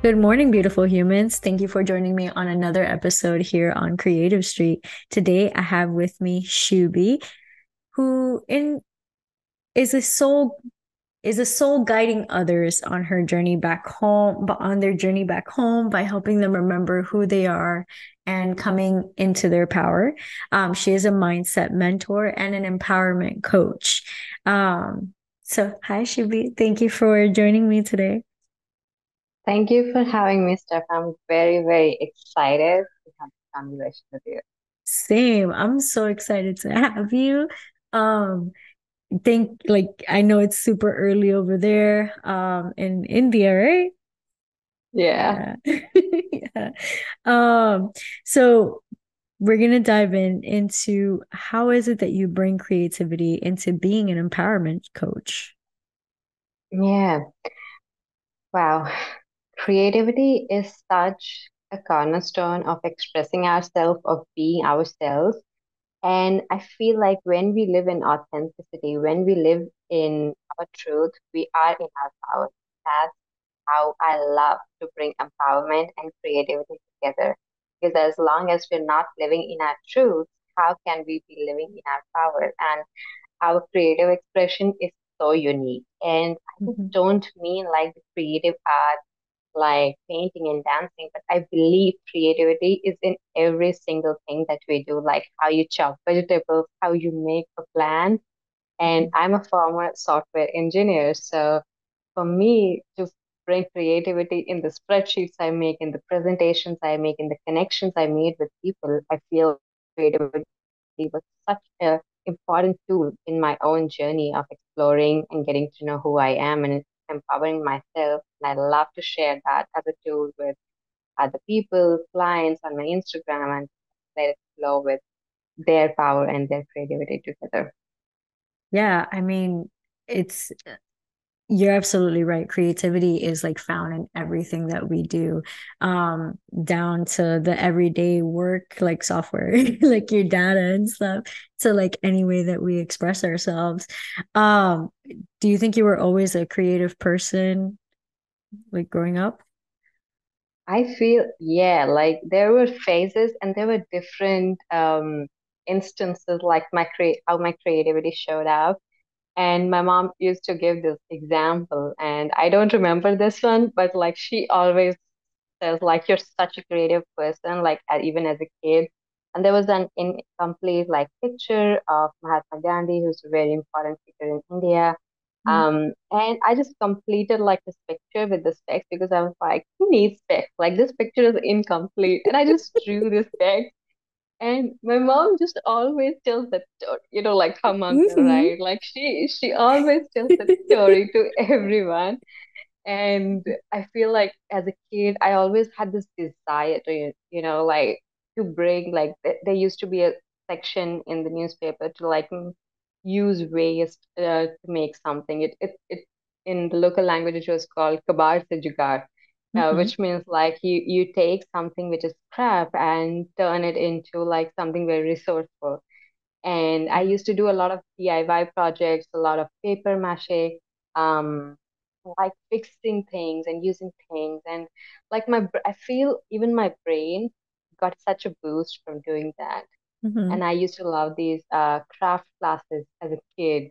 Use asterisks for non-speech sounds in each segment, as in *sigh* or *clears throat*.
Good morning, beautiful humans. Thank you for joining me on another episode here on Creative Street. Today, I have with me Shubhi, who in is a soul is a soul guiding others on her journey back home, but on their journey back home by helping them remember who they are and coming into their power. Um, she is a mindset mentor and an empowerment coach. Um, so, hi, Shubhi. Thank you for joining me today. Thank you for having me, Steph. I'm very, very excited to have this conversation with you. Same. I'm so excited to have you. Um, think like I know it's super early over there, um, in India, right? Yeah. Yeah. *laughs* Yeah. Um, so we're gonna dive in into how is it that you bring creativity into being an empowerment coach? Yeah. Wow. Creativity is such a cornerstone of expressing ourselves, of being ourselves. And I feel like when we live in authenticity, when we live in our truth, we are in our power. That's how I love to bring empowerment and creativity together. Because as long as we're not living in our truth, how can we be living in our power? And our creative expression is so unique. And I Mhm. don't mean like the creative art, like painting and dancing, but I believe creativity is in every single thing that we do, like how you chop vegetables, how you make a plan. And mm-hmm. I'm a former software engineer. So for me to bring creativity in the spreadsheets I make, in the presentations I make, in the connections I made with people, I feel creativity was such an important tool in my own journey of exploring and getting to know who I am and empowering myself. And I love to share that as a tool with other people, clients on my Instagram, and let it flow with their power and their creativity together. Yeah, I mean, it's You're absolutely right. Creativity is like found in everything that we do, um, down to the everyday work, like software, *laughs* like your data and stuff, to like any way that we express ourselves. Um, do you think you were always a creative person, like growing up? I feel, yeah, like there were phases and there were different um, instances, like my cre how my creativity showed up. And my mom used to give this example, and I don't remember this one, but like she always says, like, you're such a creative person, like even as a kid. And there was an incomplete like picture of Mahatma Gandhi, who's a very important figure in India. Um, and I just completed like this picture with the specs because I was like, who needs specs? Like this picture is incomplete. And I just *laughs* drew this specs and my mom just always tells that story, you know, like her mom, Mm-hmm. right? Like she she always tells that story to *laughs* everyone. And I feel like as a kid, I always had this desire to, you know, like to bring like th- there used to be a section in the newspaper to like m- use waste uh, to make something. It it it in the local language it was called kabar se jugaad uh, Mm-hmm. which means like you you take something which is crap and turn it into like something very resourceful. And I used to do a lot of DIY projects, a lot of paper mache, um, like fixing things and using things, and like my I feel even my brain got such a boost from doing that. Mm-hmm. And I used to love these uh, craft classes as a kid.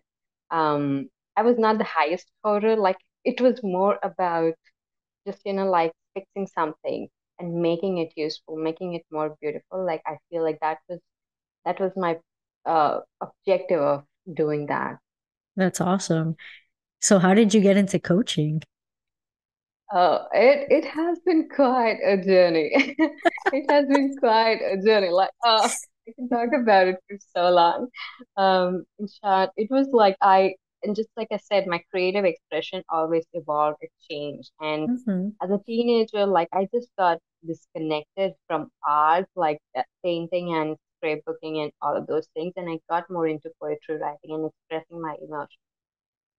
Um, I was not the highest scorer, like it was more about just you know like fixing something and making it useful making it more beautiful like i feel like that was that was my uh objective of doing that That's awesome. So how did you get into coaching? Uh it it has been quite a journey *laughs* it has been quite a journey like uh I can talk about it for so long. Um, in short, it was like I, and just like I said, my creative expression always evolved, it changed. And Mm-hmm. as a teenager, like I just got disconnected from art, like uh, painting and scrapbooking and all of those things. And I got more into poetry writing and expressing my emotions.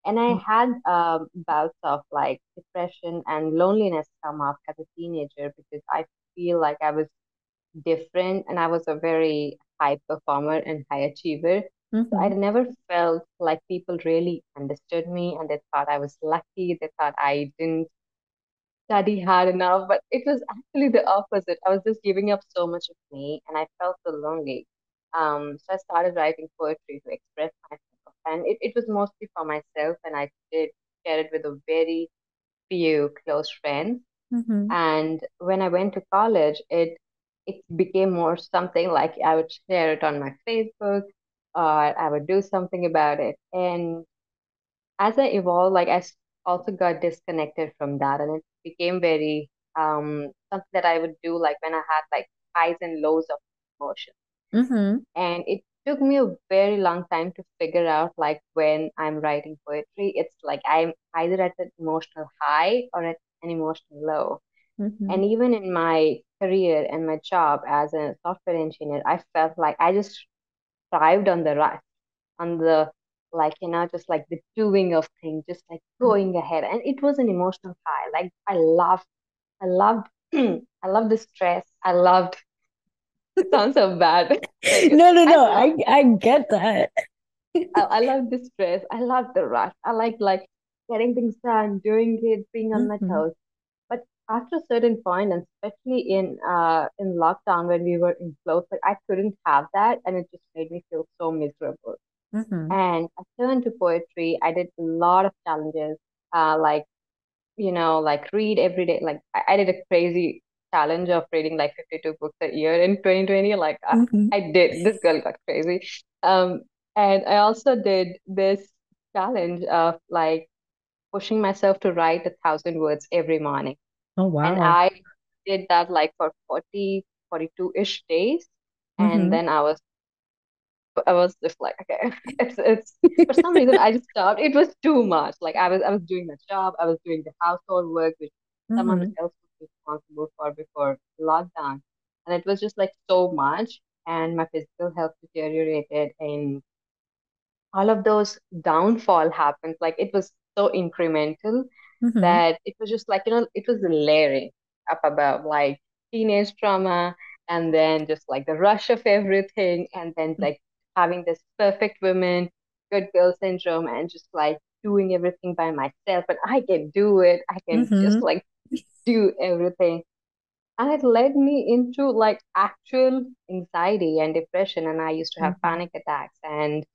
And I had um, bouts of like depression and loneliness come up as a teenager because I feel like I was different and I was a very high performer and high achiever. So I Mm-hmm. never felt like people really understood me and they thought I was lucky. They thought I didn't study hard enough, but it was actually the opposite. I was just giving up so much of me and I felt so lonely. Um, so I started writing poetry to express myself. And it, it was mostly for myself, and I did share it with a very few close friends. Mm-hmm. And when I went to college, it it became more something like I would share it on my Facebook or I would do something about it. And as I evolved, like i also got disconnected from that, and it became very um something that I would do like when I had like highs and lows of emotion. Mm-hmm. And it took me a very long time to figure out like when I'm writing poetry, it's like I'm either at an emotional high or at an emotional low. Mm-hmm. And even in my career and my job as a software engineer, I felt like I just thrived on the rush, on the like, you know, just like the doing of things, just like going ahead. And it was an emotional high. Like I loved, I loved, *clears throat* I loved the stress. I loved, *laughs* sounds so bad. *laughs* Like No, no, no. I I get that. I, I love the stress. I love the rush. I like like getting things done, doing it, being on my Mm-hmm. toes. But after a certain point, and especially in uh in lockdown when we were enclosed, like I couldn't have that, and it just made me feel so miserable. Mm-hmm. And I turned to poetry. I did a lot of challenges, uh, like you know, like read every day. Like I, I did a crazy challenge of reading like 52 books a year in 2020. Like I, Mm-hmm. I did. This girl got crazy. Um, and I also did this challenge of like pushing myself to write a thousand words every morning. Oh wow And. I did that like for 40, 42-ish days. And Mm-hmm. then I was I was just like, okay, *laughs* it's it's for some reason I just stopped. It was too much. Like I was I was doing the job, I was doing the household work, which someone Mm-hmm. else was responsible for before lockdown. And it was just like so much. And my physical health deteriorated and all of those downfall happened. Like it was so incremental Mm-hmm. that it was just like, you know, it was layering up above like teenage trauma and then just like the rush of everything and then like having this perfect woman, good girl syndrome and just like doing everything by myself. And I can do it. I can just Mm-hmm. like do everything. And it led me into like actual anxiety and depression. And I used to have Mm-hmm. panic attacks. And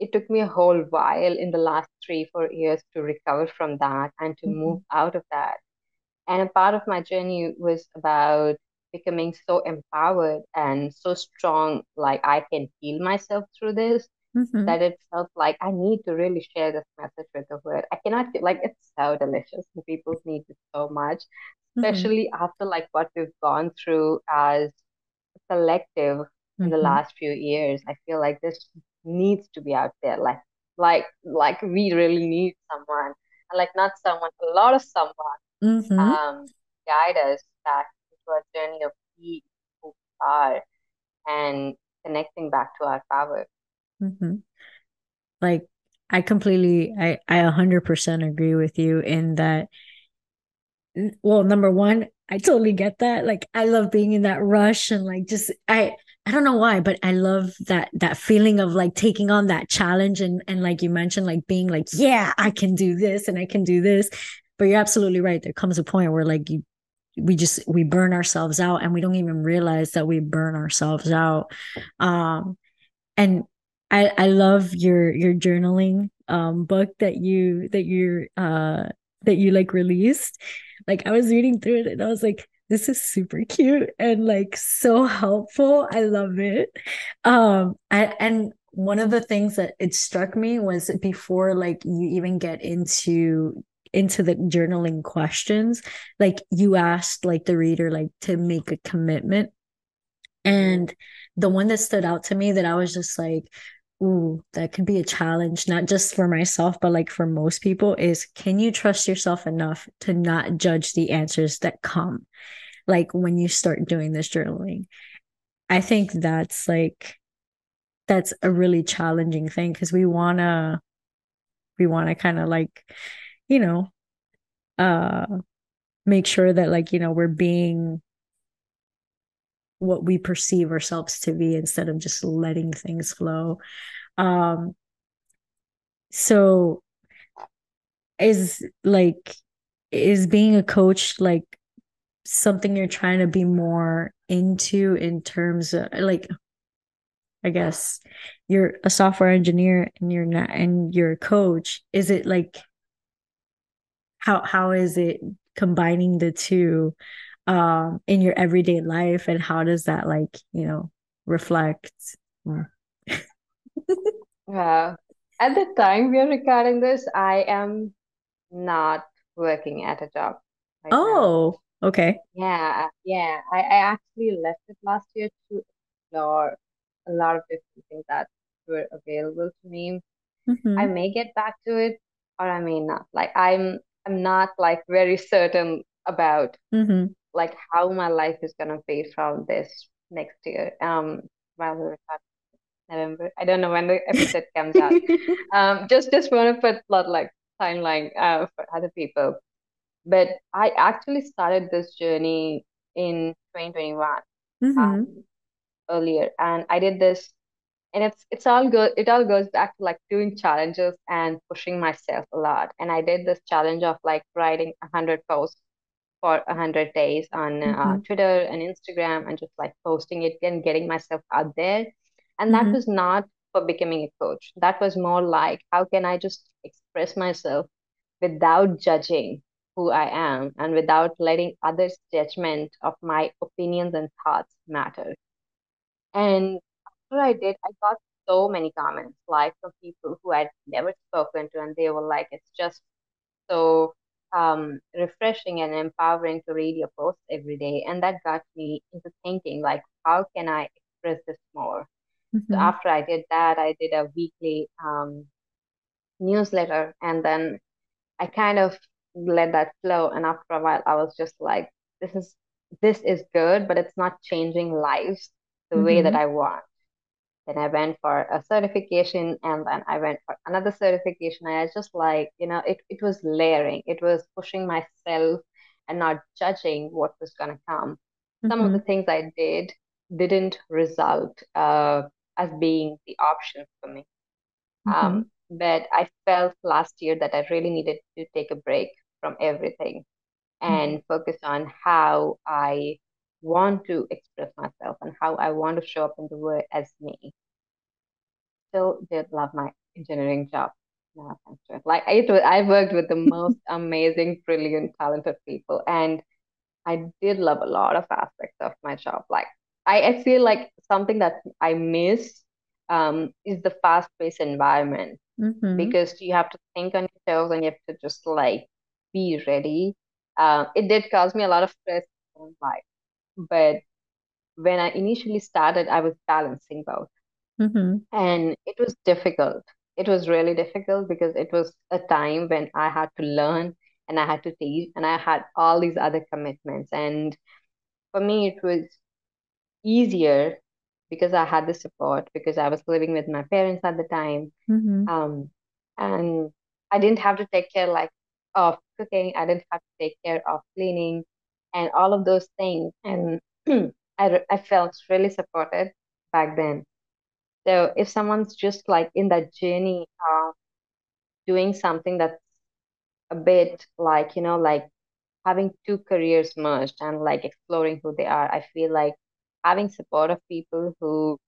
it took me a whole while in the last three, four years to recover from that and to Mm-hmm. move out of that. And a part of my journey was about becoming so empowered and so strong, like I can heal myself through this, Mm-hmm. that it felt like I need to really share this message with the world. I cannot, like, it's so delicious and people need it so much, Mm-hmm. especially after like what we've gone through as collective in the Mm-hmm. last few years. I feel like this needs to be out there. Like, like, like we really need someone, and like not someone, a lot of someone Mm-hmm. um, guide us back into our journey of being who we are and connecting back to our power. Mm-hmm. Like I completely I I 100% agree with you in that well, number one, I totally get that. Like I love being in that rush and like just I I don't know why, but I love that that feeling of like taking on that challenge and and like you mentioned, like being like, yeah, I can do this and I can do this. But you're absolutely right. There comes a point where like you we just we burn ourselves out and we don't even realize that we burn ourselves out. Um and I I love your your journaling um book that you that you're uh that you like released. Like I was reading through it and I was like, this is super cute and like so helpful. I love it. Um I and one of the things that it struck me was before like you even get into into the journaling questions, like you asked like the reader like to make a commitment and the one that stood out to me that I was just like, ooh, that could be a challenge, not just for myself, but like for most people, is can you trust yourself enough to not judge the answers that come? Like when you start doing this journaling. I think that's like, that's a really challenging thing because we wanna, we wanna kind of like, you know, uh, make sure that like, you know, we're being what we perceive ourselves to be instead of just letting things flow. Um, so is like is being a coach like something you're trying to be more into in terms of like I guess you're a software engineer and you're not and you're a coach. Is it like how how is it combining the two um in your everyday life and how does that like, you know, reflect? Yeah. At the time we are recording this, I am not working at a job right now. Oh, okay. Yeah, yeah. I, I actually left it last year to explore a lot of different things that were available to me. I Mm-hmm. may get back to it or I may not. Like I'm I'm not like very certain about Mm-hmm. Like how my life is gonna be from this next year. Um, while we November. I don't know when the episode comes out. *laughs* Um, just just want to put lot like timeline uh for other people. But I actually started this journey in 2021, Mm-hmm. um, earlier, and I did this, and it's it's all good. It all goes back to like doing challenges and pushing myself a lot. And I did this challenge of like writing a hundred posts for a hundred days on uh, Mm-hmm. Twitter and Instagram, and just like posting it and getting myself out there. And that Mm-hmm. was not for becoming a coach. That was more like how can I just express myself without judging who I am and without letting others' judgment of my opinions and thoughts matter. And after I did, I got so many comments, like from people who I'd never spoken to, and they were like, it's just so um, refreshing and empowering to read your posts every day. And that got me into thinking, like, how can I express this more? Mm-hmm. after I did that, I did a weekly um, newsletter, and then I kind of let that flow. And after a while, I was just like, this is this is good, but it's not changing lives the way that Mm-hmm. I want. Then I went for a certification and then I went for another certification. And I just like, you know, it, it was layering, it was pushing myself and not judging what was going to come. Some of Mm-hmm. the things I did didn't result uh, as being the option for me. Mm-hmm. Um, but I felt last year that I really needed to take a break from everything Mm-hmm. and focus on how I want to express myself and how I want to show up in the world as me still did love my engineering job. No thanks to it. Like it was, I worked with the *laughs* most amazing, brilliant, talented people, and I did love a lot of aspects of my job. Like I, I feel like something that I miss um, is the fast-paced environment Mm-hmm. because you have to think on your toes and you have to just like be ready. Uh, it did cause me a lot of stress in life, but when I initially started, I was balancing both. Mm-hmm. And it was difficult. It was really difficult because it was a time when I had to learn and I had to teach and I had all these other commitments. And for me, it was easier because I had the support, because I was living with my parents at the time. Mm-hmm. Um, and I didn't have to take care like of cooking. I didn't have to take care of cleaning and all of those things. And *clears throat* I, I felt really supported back then. So if someone's just like in that journey of doing something that's a bit like, you know, like having two careers merged and like exploring who they are, I feel like having support of people who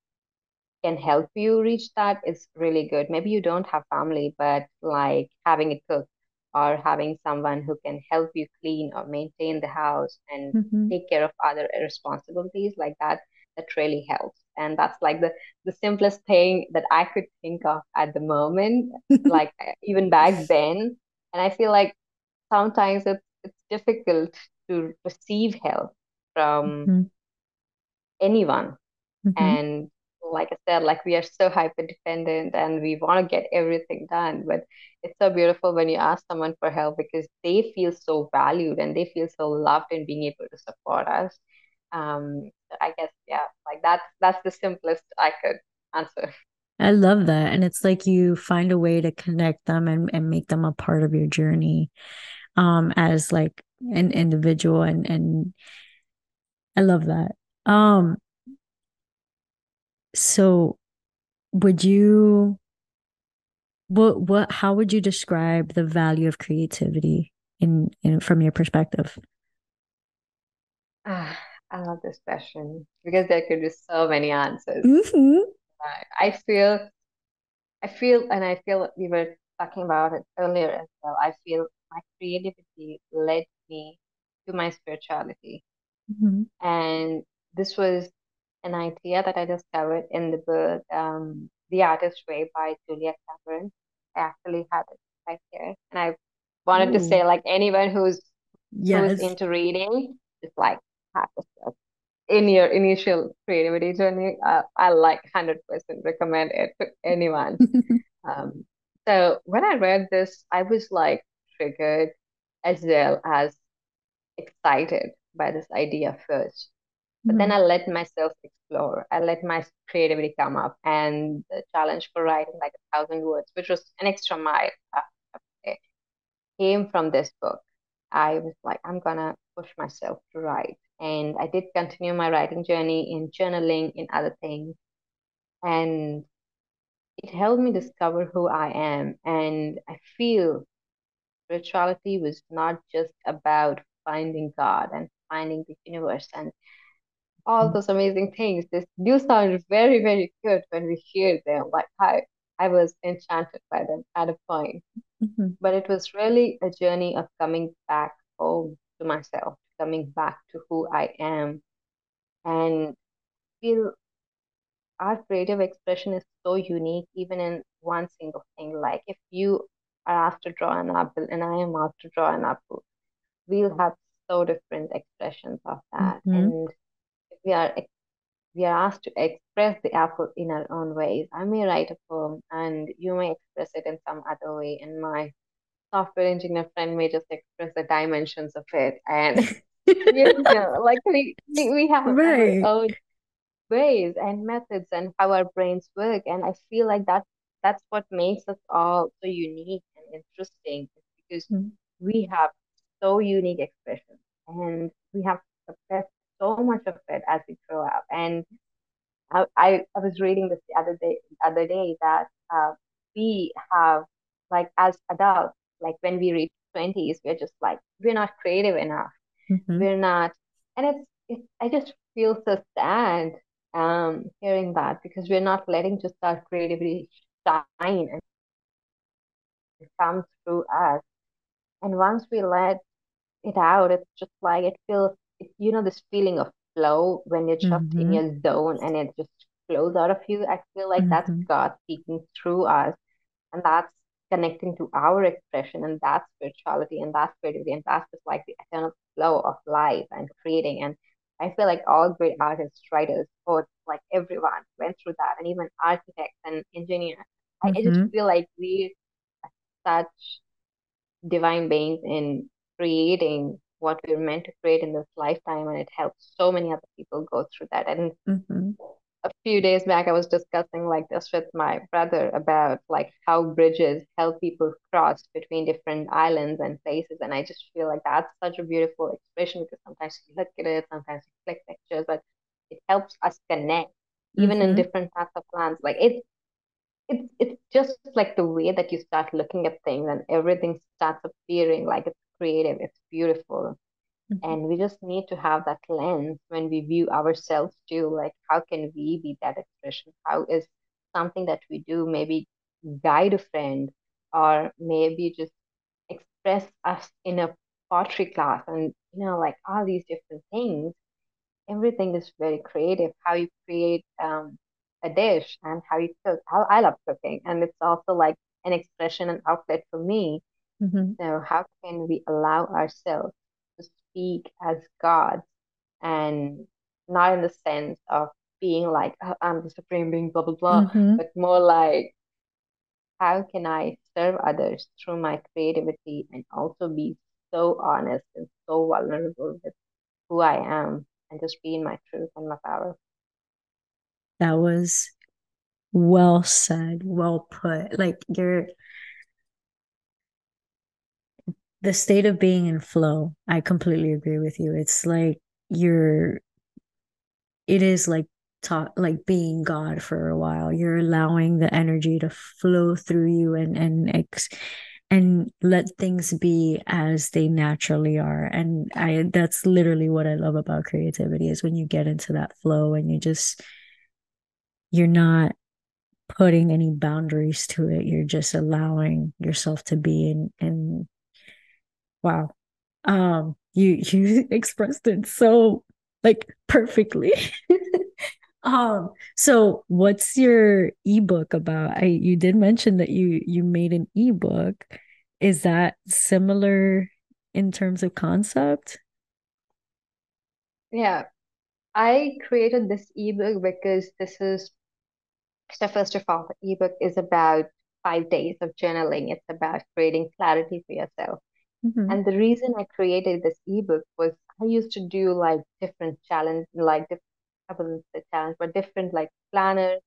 can help you reach that is really good. Maybe you don't have family, but like having a cook or having someone who can help you clean or maintain the house and Mm-hmm. take care of other responsibilities like that, that really helps. And that's like the the simplest thing that I could think of at the moment, *laughs* like even back then. And I feel like sometimes it's it's difficult to receive help from Mm-hmm. anyone Mm-hmm. and like I said, like we are so hyper dependent and we want to get everything done. But it's so beautiful when you ask someone for help because they feel so valued and they feel so loved in being able to support us. Um, I guess, yeah, like that's that's the simplest I could answer. I love that. And it's like you find a way to connect them and, and make them a part of your journey um as like an individual and and I love that. Um so would you what what how would you describe the value of creativity in, in from your perspective? Ah, I love this question because there could be so many answers. Mm-hmm. I feel, I feel, and I feel we were talking about it earlier as well. I feel my creativity led me to my spirituality. Mm-hmm. And this was an idea that I discovered in the book um, The Artist Way by Julia Cameron. I actually had it right here. And I wanted Ooh. to say, like, anyone who's yes. who's into reading, just like have this book in your initial creativity journey. Uh, I like 100% recommend it to anyone. *laughs* um, so when I read this, I was like triggered as well as excited by this idea first. But then mm-hmm. I let myself explore. I let my creativity come up, and the challenge for writing like a thousand words, which was an extra mile, came from this book. I was like, I'm gonna push myself to write, and I did continue my writing journey in journaling, in other things, and it helped me discover who I am. And I feel spirituality was not just about finding God and finding the universe and all those amazing things. This do sound very, very good when we hear them. Like I, I was enchanted by them at a point. Mm-hmm. But it was really a journey of coming back home to myself, coming back to who I am, and feel our creative expression is so unique, even in one single thing. Like if you are asked to draw an apple and I am asked to draw an apple, we'll have so different expressions of that. Mm-hmm. And we are we are asked to express the apple in our own ways. I may write a poem and you may express it in some other way, and my software engineer friend may just express the dimensions of it. And *laughs* you know, like we we have right. our own ways and methods and how our brains work. And I feel like that that's what makes us all so unique and interesting because mm-hmm. we have so unique expressions and we have suppressed so much of it as we grow up. And I, I, I was reading this the other day, the other day that uh, we have like as adults, like when we reach twenties, we're just like we're not creative enough. Mm-hmm. We're not, and it's, it's I just feel so sad um hearing that because we're not letting just our creativity shine and come through us. And once we let it out, it's just like it feels you know this feeling of flow when you're just mm-hmm. in your zone and it just flows out of you i feel like mm-hmm. that's god speaking through us and that's connecting to our expression and that's spirituality and that's creativity and that's just like the eternal flow of life and creating and i feel like all great artists writers poets like everyone went through that and even architects and engineers mm-hmm. I, I just mm-hmm. feel like we are such divine beings in creating what we're meant to create in this lifetime and it helps so many other people go through that and mm-hmm. a few days back i was discussing like this with my brother about like how bridges help people cross between different islands and places and i just feel like that's such a beautiful expression because sometimes you look at it sometimes you click pictures but it helps us connect even mm-hmm. in different parts of lands like it's it's it's just like the way that you start looking at things and everything starts appearing like it's creative, it's beautiful. Mm-hmm. And we just need to have that lens when we view ourselves too. Like, how can we be that expression? How is something that we do maybe guide a friend or maybe just express us in a pottery class and, you know, like all these different things. Everything is very creative. How you create um, a dish and how you cook. How I love cooking. And it's also like an expression and outlet for me Mm-hmm. So, how can we allow ourselves to speak as gods and not in the sense of being like, oh, I'm the supreme being, blah, blah, blah, mm-hmm. but more like, how can I serve others through my creativity and also be so honest and so vulnerable with who I am and just be in my truth and my power? That was well said, well put. Like, you're the state of being in flow. I completely agree with you. It's like you're it is like talk like being God for a while. You're allowing the energy to flow through you and and ex- and let things be as they naturally are and i that's literally what i love about creativity is when you get into that flow and you just you're not putting any boundaries to it you're just allowing yourself to be and and wow. Um you *laughs* you expressed it so like perfectly. *laughs* Um so what's your ebook about? I you did mention that you you made an ebook. Is that similar in terms of concept? Yeah, I created this ebook because this is so first of all, the ebook is about five days of journaling. It's about creating clarity for yourself. Mm-hmm. And the reason I created this ebook was I used to do like different challenge, like different, I wouldn't say challenge, but different like planners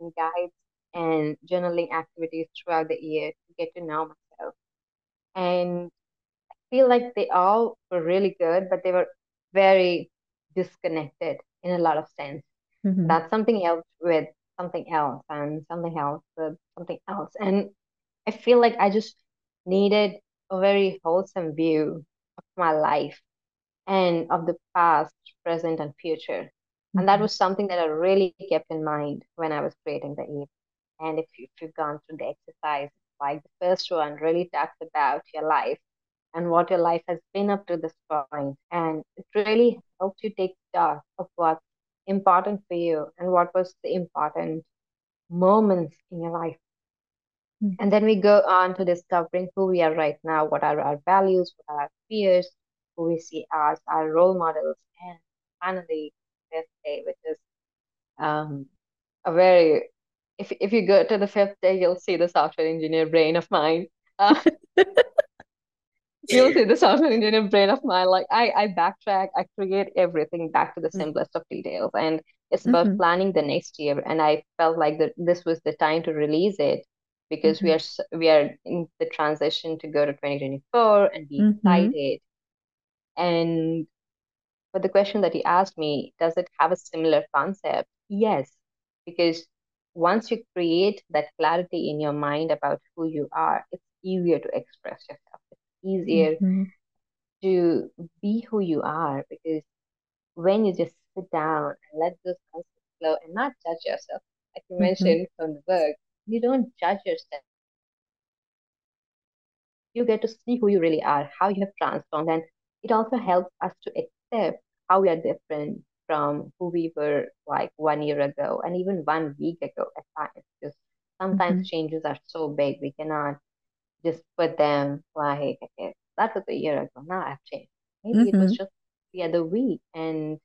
and guides and journaling activities throughout the year to get to know myself. And I feel like they all were really good, but they were very disconnected in a lot of sense. Mm-hmm. That's something else with something else and something else with something else. And I feel like I just needed a very wholesome view of my life and of the past, present, and future. And that Mm-hmm. was something that I really kept in mind when I was creating the ebook. And if, you, if you've gone through the exercise, like the first one really talks about your life and what your life has been up to this point. And it really helps you take stock of what's important for you and what was the important moments in your life. And then we go on to discovering who we are right now, what are our values, what are our fears, who we see as our role models, and finally, fifth day, which is um, a very if if you go to the fifth day, you'll see the software engineer brain of mine. Uh, you'll see the software engineer brain of mine. Like I, I backtrack, I create everything back to the simplest of details, and it's about Mm-hmm. planning the next year. And I felt like that this was the time to release it because we Mm-hmm. are we are in the transition to go to 2024 and be Mm-hmm. excited. And but the question that you asked me, does it have a similar concept? Yes, because once you create that clarity in your mind about who you are, it's easier to express yourself. It's easier Mm-hmm. to be who you are because when you just sit down and let those concepts flow and not judge yourself, like you Mm-hmm. mentioned from the book, you don't judge yourself. You get to see who you really are, how you have transformed, and it also helps us to accept how we are different from who we were like one year ago and even one week ago at times. Because Mm-hmm. sometimes changes are so big we cannot just put them like, okay, that was a year ago. Now I've changed. Maybe it was Mm-hmm. just the other week. And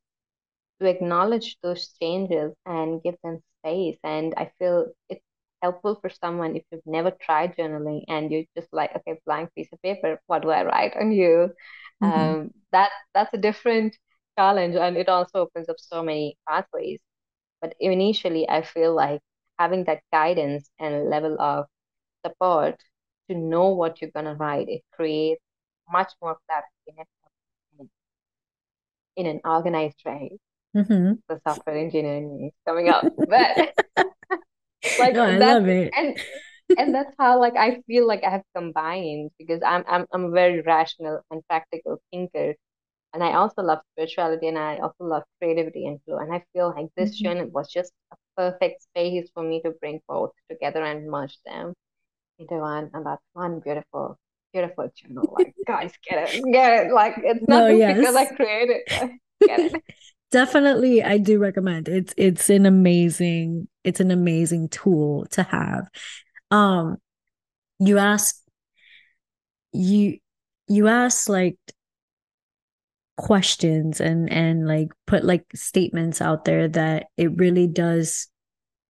to acknowledge those changes and give them space. And I feel it's helpful for someone if you've never tried journaling and you're just like, okay, blank piece of paper, what do I write on you? Mm-hmm. Um, that that's a different challenge and it also opens up so many pathways. But initially I feel like having that guidance and level of support to know what you're gonna write, it creates much more clarity in it in an organized way. Mm-hmm. The software engineer in me is coming up But *laughs* like No, I love it. and *laughs* and that's how like I feel like I have combined because I'm I'm I'm a very rational and practical thinker. And I also love spirituality and I also love creativity and flow. And I feel like this Mm-hmm. journey was just a perfect space for me to bring both together and merge them into one. And that's one beautiful, beautiful channel. Like, guys, get it, get it. Like, it's *laughs* No, not just because I created it. Get it. *laughs* Definitely, I do recommend. It's it's an amazing, it's an amazing tool to have. Um, you ask you you ask like questions and and like put like statements out there that it really does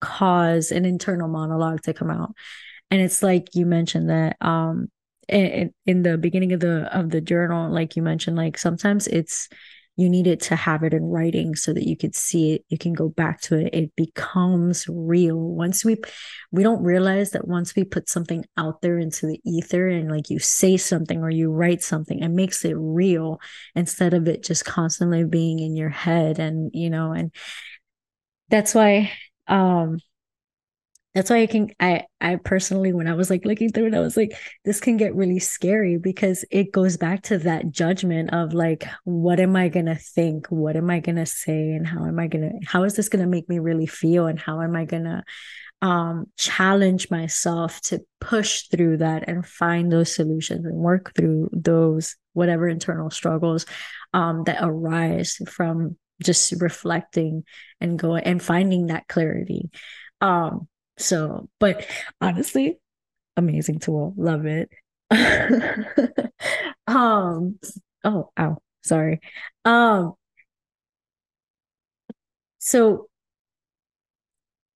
cause an internal monologue to come out. And it's like you mentioned that um in, in the beginning of the of the journal, like you mentioned, like sometimes it's you need it to have it in writing so that you could see it, you can go back to it. It becomes real. Once we we don't realize that once we put something out there into the ether and like you say something or you write something, it makes it real instead of it just constantly being in your head and you know, and that's why um that's why I can I I personally when I was like looking through it, I was like, this can get really scary because it goes back to that judgment of like, what am I gonna think? What am I gonna say? And how am I gonna how is this gonna make me really feel? And how am I gonna um challenge myself to push through that and find those solutions and work through those whatever internal struggles um that arise from just reflecting and going and finding that clarity. Um so, but honestly, amazing tool. Love it. *laughs* um, oh, ow, sorry. Um, so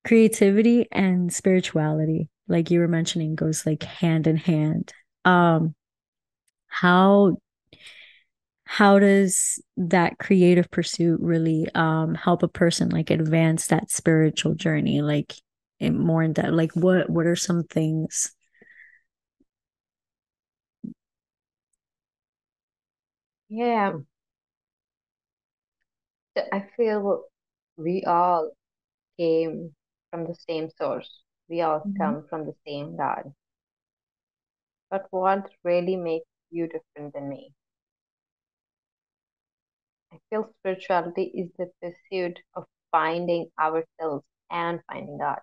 creativity and spirituality, like you were mentioning, goes like hand in hand. Um, how how does that creative pursuit really um help a person like advance that spiritual journey? Like in more in depth like what what are some things Yeah, I feel we all came from the same source. We all Mhm. come from the same God. But what really makes you different than me? I feel spirituality is the pursuit of finding ourselves and finding God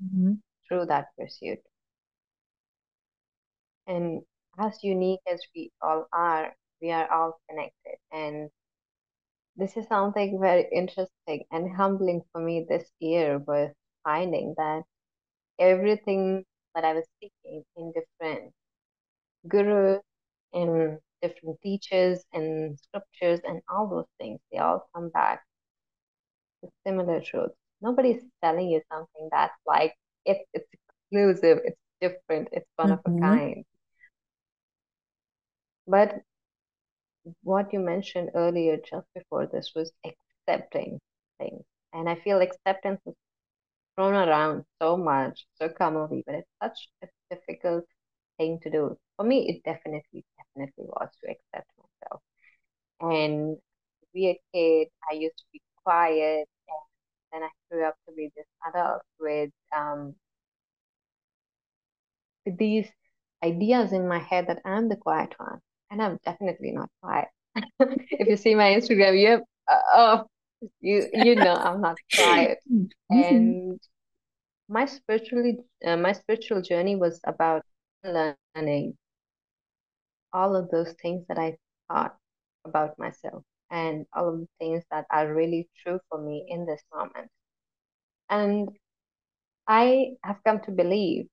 Mhm. through that pursuit. And as unique as we all are, we are all connected. And this is something very interesting and humbling for me this year was finding that everything that I was seeking in different gurus, in different teachers and scriptures and all those things, they all come back to similar truths. Nobody's telling you something that's like it's it's exclusive, it's different, it's one of a Mhm. kind. But what you mentioned earlier, just before this, was accepting things. And I feel acceptance is thrown around so much, so commonly, but it's such a difficult thing to do. For me, it definitely, definitely was to accept myself. And to be a kid, I used to be quiet, then I grew up to be this adult with um with these ideas in my head that I'm the quiet one, and I'm definitely not quiet. *laughs* if you see my Instagram, you have uh, oh you you know I'm not quiet, *laughs* Mhm. and my spiritually uh, my spiritual journey was about learning all of those things that I thought about myself and all of the things that are really true for me in this moment. And I have come to believe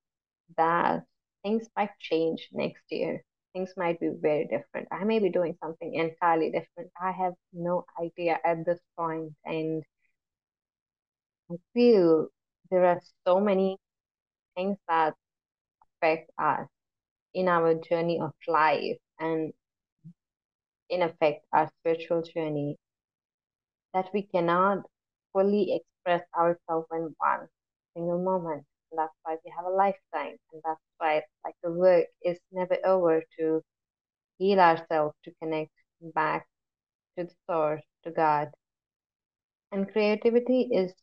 that things might change next year. Things might be very different. I may be doing something entirely different. I have no idea at this point, and I feel there are so many things that affect us in our journey of life and in effect our spiritual journey that we cannot fully express ourselves in one single moment. And that's why we have a lifetime. And that's why like the work is never over to heal ourselves, to connect back to the source, to God. And creativity is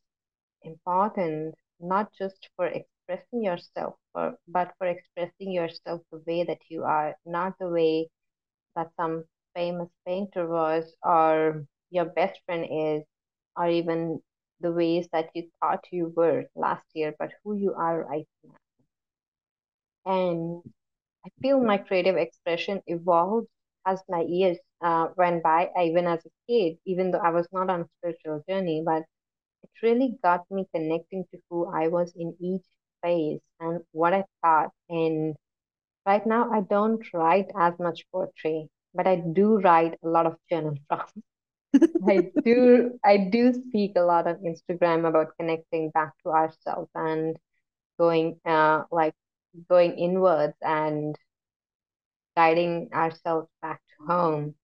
important not just for expressing yourself, for, but for expressing yourself the way that you are, not the way that some famous painter was, or your best friend is, or even the ways that you thought you were last year, but who you are right now. And I feel my creative expression evolved as my years uh, went by, even as a kid, even though I was not on a spiritual journey, but it really got me connecting to who I was in each phase and what I thought. And right now, I don't write as much poetry, but I do write a lot of journal prompts. I do I do speak a lot on Instagram about connecting back to ourselves and going uh like going inwards and guiding ourselves back to home.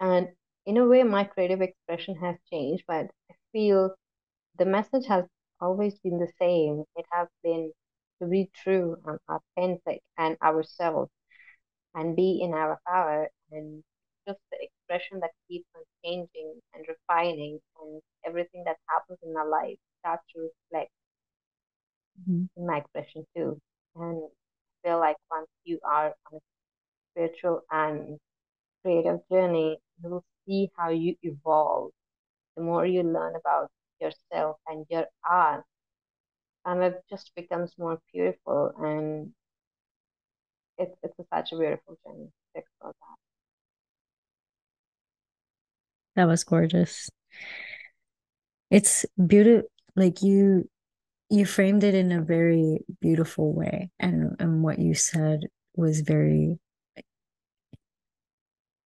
And in a way, my creative expression has changed, but I feel the message has always been the same. It has been to be true and authentic and ourselves and be in our power and just the expression that keeps on changing and refining and everything that happens in our life starts to reflect Mhm. in my expression too. And I feel like once you are on a spiritual and creative journey, you will see how you evolve. The more you learn about yourself and your art, and it just becomes more beautiful. And it's it's such a beautiful journey to explore that. That was gorgeous. It's beautiful. Like you, you framed it in a very beautiful way, and and what you said was very.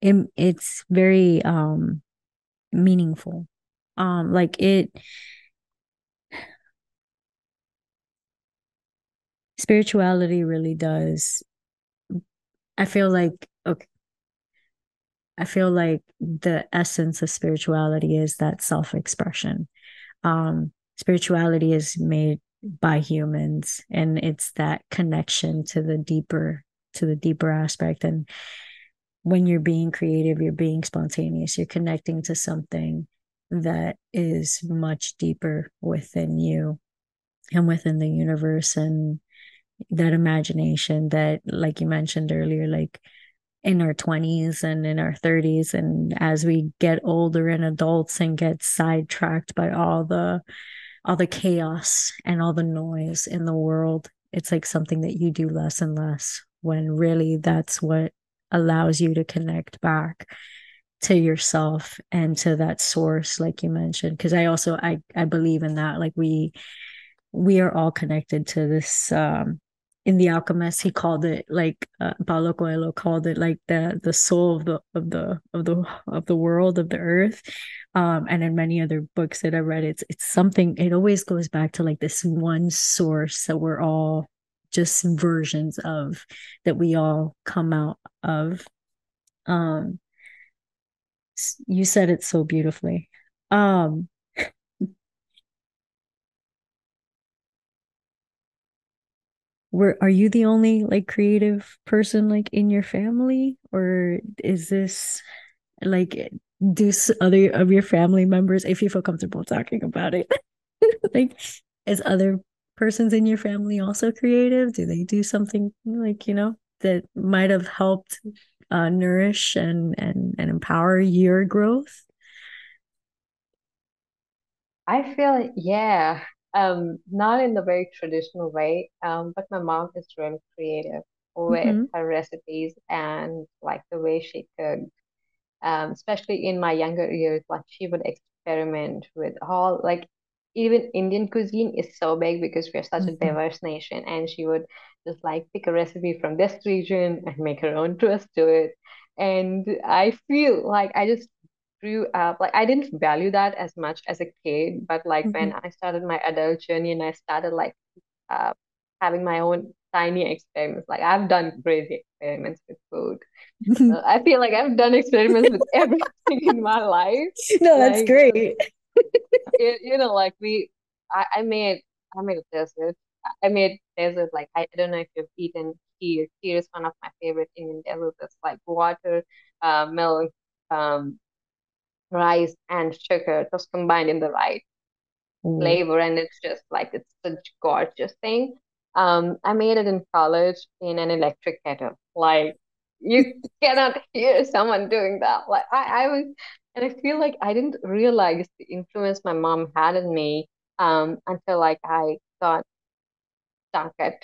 It, it's very um meaningful. Um, like it. *sighs* Spirituality really does. I feel like okay. I feel like the essence of spirituality is that self-expression. Um, spirituality is made by humans and it's that connection to the deeper to the deeper aspect and when you're being creative you're being spontaneous you're connecting to something that is much deeper within you and within the universe and that imagination that like you mentioned earlier like in our 20s and in our 30s and as we get older and adults and get sidetracked by all the all the chaos and all the noise in the world it's like something that you do less and less when really that's what allows you to connect back to yourself and to that source like you mentioned. Because i also i i believe in that like we we are all connected to this um in the alchemist he called it like uh, paulo coelho called it like the the soul of the of the of the of the world of the earth. Um and in many other books that i read it's it's something it always goes back to like this one source that we're all just versions of that we all come out of. Um you said it so beautifully. Um were are you the only like creative person like in your family? Or is this like do other of your family members if you feel comfortable talking about it *laughs* like is other persons in your family also creative? Do they do something like you know that might have helped uh, nourish and and and empower your growth? I feel yeah, um, not in the very traditional way, um, but my mom is really creative with mm-hmm. her recipes and like the way she cooks. Um, especially in my younger years, like she would experiment with all like even Indian cuisine is so big because we're such a Mm-hmm. diverse nation, and she would just like pick a recipe from this region and make her own twist to it. And I feel like I just grew up like I didn't value that as much as a kid, but like when I started my adult journey and I started like uh, having my own tiny experiments, like I've done crazy experiments with food. Mm-hmm. *laughs* Uh, I feel like I've done experiments with *laughs* everything in my life. no that's Like great you, you know, like we, I, I made, I made a dessert. I made dessert like I, I don't know if you've eaten kheer. Kheer is one of my favorite Indian desserts. It's like water, uh, milk, um, rice, and sugar just combined in the right oh. flavor, and it's just like it's such gorgeous thing. Um, I made it in college in an electric kettle. Like you *laughs* cannot hear someone doing that. Like I, I was, and I feel like I didn't realize the influence my mom had on me um, until like I got stuck at,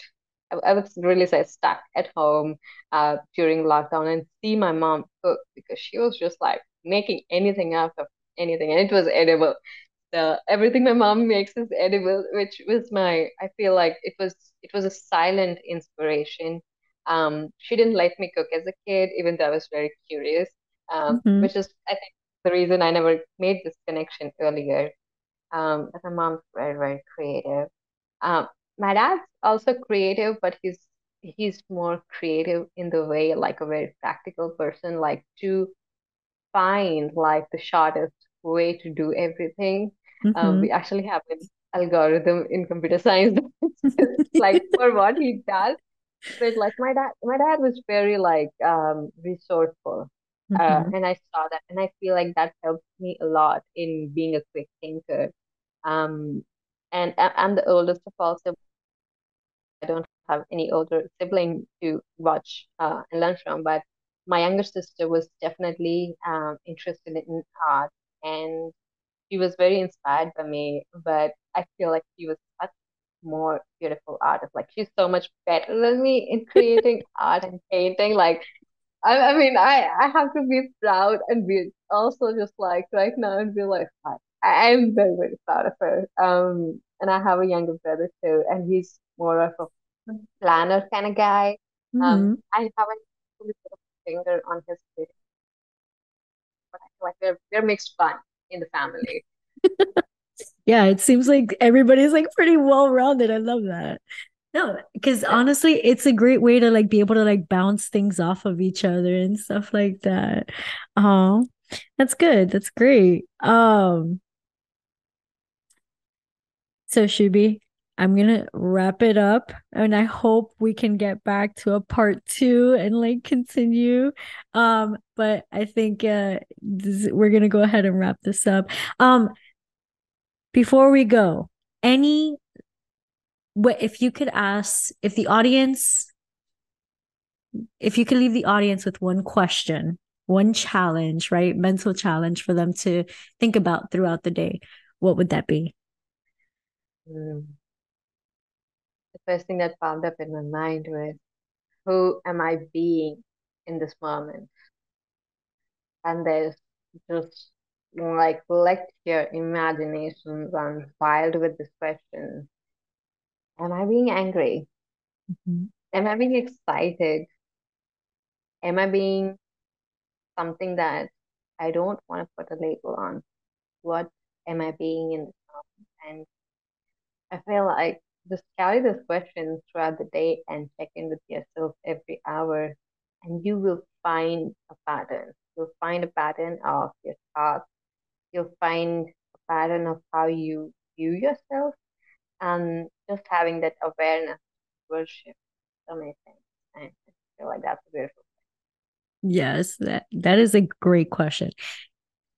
I, I would really say stuck at home uh, during lockdown and see my mom cook because she was just like making anything out of anything and it was edible. So everything my mom makes is edible, which was my, I feel like it was it was a silent inspiration. Um, she didn't let me cook as a kid, even though I was very curious. Um, mm-hmm. which is I think the reason I never made this connection earlier. Um, but my mom's very, very creative. Um, my dad's also creative, but he's he's more creative in the way like a very practical person, like to find like the shortest way to do everything. Um, Mm-hmm. we actually have an algorithm in computer science *laughs* *laughs* like for what he does. But like my dad, my dad was very like um resourceful. Uh, Mm-hmm. and I saw that, and I feel like that helped me a lot in being a quick thinker. Um, and I- I'm the oldest of all siblings, I don't have any older sibling to watch uh, and learn from, but my younger sister was definitely um, interested in art and she was very inspired by me. But I feel like she was such more beautiful artist. Like she's so much better than me in creating *laughs* art and painting. Like I, I mean, I, I have to be proud and be also just like right now and be like, I, I'm very, very proud of her. Um, and I have a younger brother too, and he's more of a planner kind of guy. Um, Mhm. I haven't really put a finger on his creativity, but I feel like we're, we're mixed fun in the family. *laughs* Yeah, it seems like everybody's like pretty well rounded. I love that. No, because Yeah. honestly, it's a great way to like be able to like bounce things off of each other and stuff like that. Oh, that's good. That's great. Um, so Shubhi, I'm gonna wrap it up and I hope we can get back to a part two and like continue. Um, but I think uh this, we're gonna go ahead and wrap this up. Um, before we go, any what if you could ask if the audience if you could leave the audience with one question, one challenge, right? Mental challenge for them to think about throughout the day, what would that be? Mm. First thing that popped up in my mind was, who am I being in this moment? And there's just like let your imaginations run wild with this question. Am I being angry? Mhm. Am I being excited? Am I being something that I don't want to put a label on? What am I being in this moment? And I feel like just carry those questions throughout the day and check in with yourself every hour, and you will find a pattern. You'll find a pattern of your thoughts. You'll find a pattern of how you view yourself, and just having that awareness will shift so many things. And I feel like that's a beautiful. Yes, that that is a great question.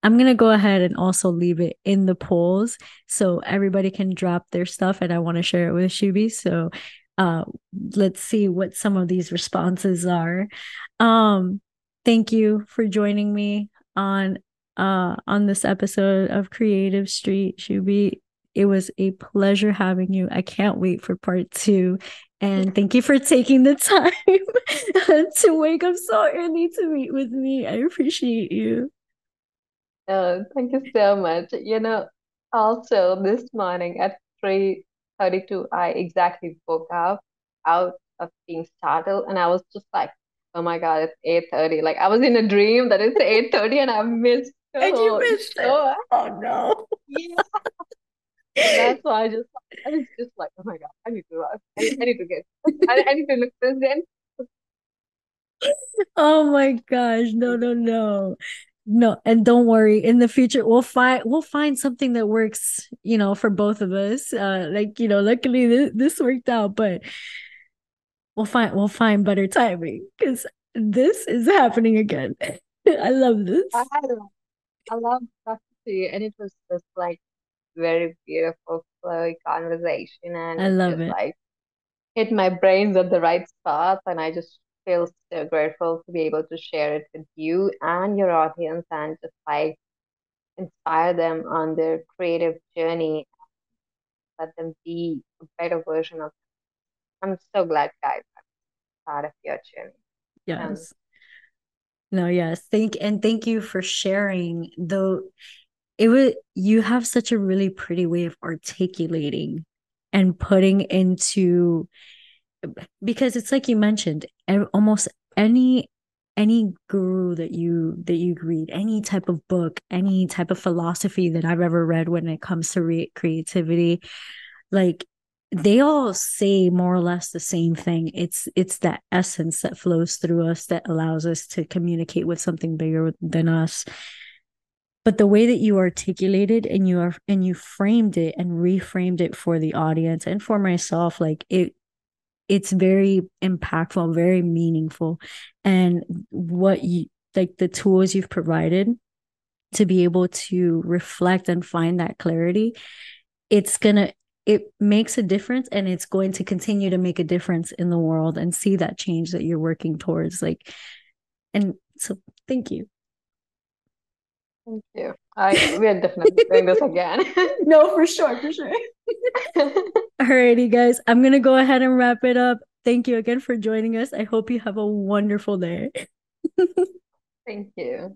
I'm gonna go ahead and also leave it in the polls so everybody can drop their stuff and I want to share it with Shubhi. So uh let's see what some of these responses are. Um thank you for joining me on uh on this episode of Creative Street, Shubhi. It was a pleasure having you. I can't wait for part two. And thank you for taking the *laughs* time *laughs* to wake up so early to meet with me. I appreciate you. Oh, thank you so much. You know, also this morning at 3:32, I exactly woke up out of being startled and I was just like, oh my God, it's 8:30. Like I was in a dream that it's 8:30 and I missed the And you missed it. show. Oh no. Yeah. That's why I just I was just like, oh my God, I need to rush. I, I need to get I, I need to look this in. *laughs* Oh my gosh. No, no, no. No, and don't worry. In the future, we'll find we'll find something that works, you know, for both of us. Uh like, you know, luckily this, this worked out, but we'll find we'll find better timing because this is happening again. *laughs* I love this. I I love talking to you and it was just like very beautiful flowy conversation and I love it. like hit my brains at the right spots and I just feel so grateful to be able to share it with you and your audience and just like inspire them on their creative journey, let them be a better version of I'm so glad guys I'm part of your journey. Um, Yes. No, yes. Thank and thank you for sharing though it was you have such a really pretty way of articulating and putting into because it's like you mentioned almost any any guru that you that you read any type of book any type of philosophy that i've ever read when it comes to re- creativity like they all say more or less the same thing. It's it's that essence that flows through us that allows us to communicate with something bigger than us. But the way that you articulated and you are and you framed it and reframed it for the audience and for myself like it it's very impactful very meaningful. And what you like the tools you've provided to be able to reflect and find that clarity it's gonna it makes a difference and it's going to continue to make a difference in the world and see that change that you're working towards like and so thank you thank you. I we're definitely doing this again. *laughs* No for sure for sure. *laughs* Alrighty guys. I'm gonna go ahead and wrap it up. Thank you again for joining us. I hope you have a wonderful day. *laughs* Thank you